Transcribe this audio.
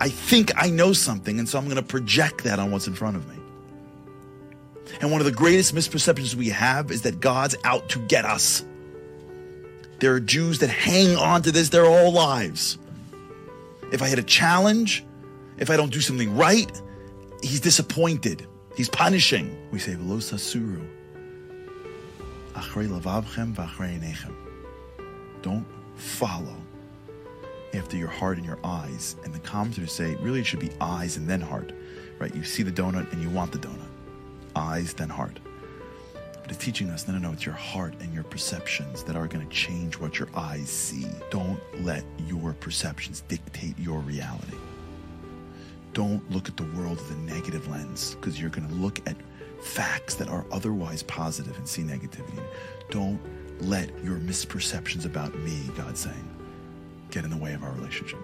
I think I know something, and so I'm going to project that on what's in front of me. And one of the greatest misperceptions we have is that God's out to get us. There are Jews that hang on to this their whole lives. If I hit a challenge, if I don't do something right, he's disappointed. He's punishing. We say, V'lo sasuru. Don't follow after your heart and your eyes. And the commentators say, really, it should be eyes and then heart. Right? You see the donut and you want the donut. Eyes, then heart. But it's teaching us, no, no, no, it's your heart and your perceptions that are going to change what your eyes see. Don't let your perceptions dictate your reality. Don't look at the world with a negative lens because you're going to look at facts that are otherwise positive and see negativity. Don't let your misperceptions about me, God's saying, get in the way of our relationship.